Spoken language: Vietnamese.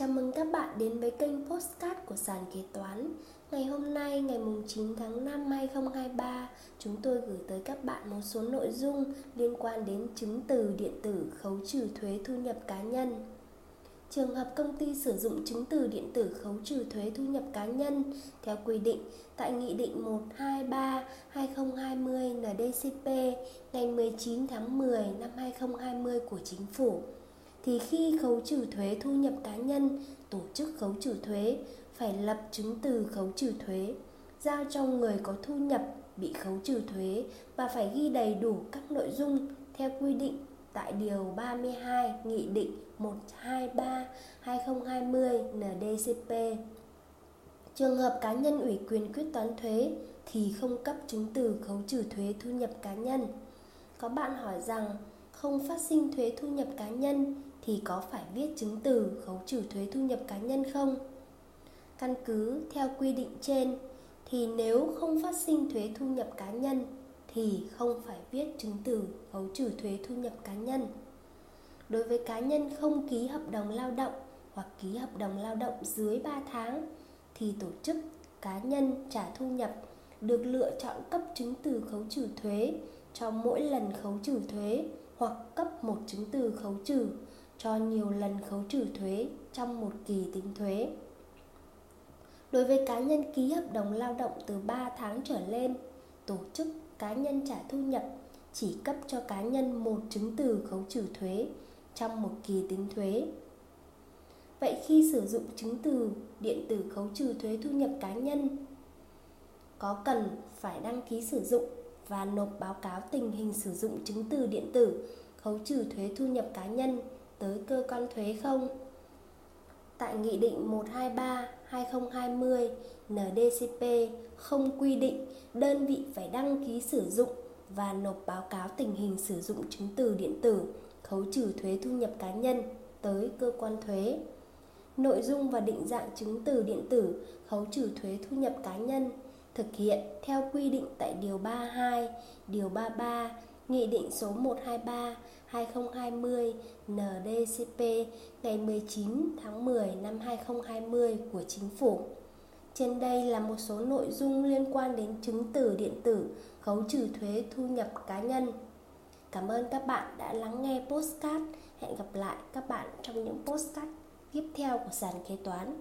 Chào mừng các bạn đến với kênh Postcard của Sàn Kế Toán. Ngày hôm nay, ngày 9 tháng 5 2023 Chúng tôi gửi tới các bạn một số nội dung liên quan đến chứng từ điện tử khấu trừ thuế thu nhập cá nhân. Trường hợp công ty sử dụng chứng từ điện tử khấu trừ thuế thu nhập cá nhân theo quy định tại Nghị định 123-2020 NDCP ngày 19 tháng 10 năm 2020 của Chính phủ thì khi khấu trừ thuế thu nhập cá nhân, tổ chức khấu trừ thuế phải lập chứng từ khấu trừ thuế, giao cho người có thu nhập bị khấu trừ thuế và phải ghi đầy đủ các nội dung theo quy định tại Điều 32 Nghị định 123-2020 NDCP. Trường hợp cá nhân ủy quyền quyết toán thuế thì không cấp chứng từ khấu trừ thuế thu nhập cá nhân. Có bạn hỏi rằng không phát sinh thuế thu nhập cá nhân thì có phải viết chứng từ khấu trừ thuế thu nhập cá nhân không? Căn cứ theo quy định trên, thì nếu không phát sinh thuế thu nhập cá nhân, thì không phải viết chứng từ khấu trừ thuế thu nhập cá nhân. Đối với cá nhân không ký hợp đồng lao động hoặc ký hợp đồng lao động dưới 3 tháng, thì tổ chức cá nhân trả thu nhập được lựa chọn cấp chứng từ khấu trừ thuế cho mỗi lần khấu trừ thuế hoặc cấp một chứng từ khấu trừ cho nhiều lần khấu trừ thuế trong một kỳ tính thuế. Đối với cá nhân ký hợp đồng lao động từ 3 tháng trở lên, tổ chức cá nhân trả thu nhập chỉ cấp cho cá nhân một chứng từ khấu trừ thuế trong một kỳ tính thuế. Vậy khi sử dụng chứng từ điện tử khấu trừ thuế thu nhập cá nhân có cần phải đăng ký sử dụng và nộp báo cáo tình hình sử dụng chứng từ điện tử khấu trừ thuế thu nhập cá nhân tới cơ quan thuế không? Tại Nghị định 123-2020 NDCP không quy định đơn vị phải đăng ký sử dụng và nộp báo cáo tình hình sử dụng chứng từ điện tử khấu trừ thuế thu nhập cá nhân tới cơ quan thuế. Nội dung và định dạng chứng từ điện tử khấu trừ thuế thu nhập cá nhân thực hiện theo quy định tại Điều 32, Điều 33, Nghị định số 123 2020 NDCP ngày 19 tháng 10 năm 2020 của Chính phủ. Trên đây là một số nội dung liên quan đến chứng từ điện tử, khấu trừ thuế thu nhập cá nhân. Cảm ơn các bạn đã lắng nghe postcard. Hẹn gặp lại các bạn trong những postcard tiếp theo của sàn kế toán.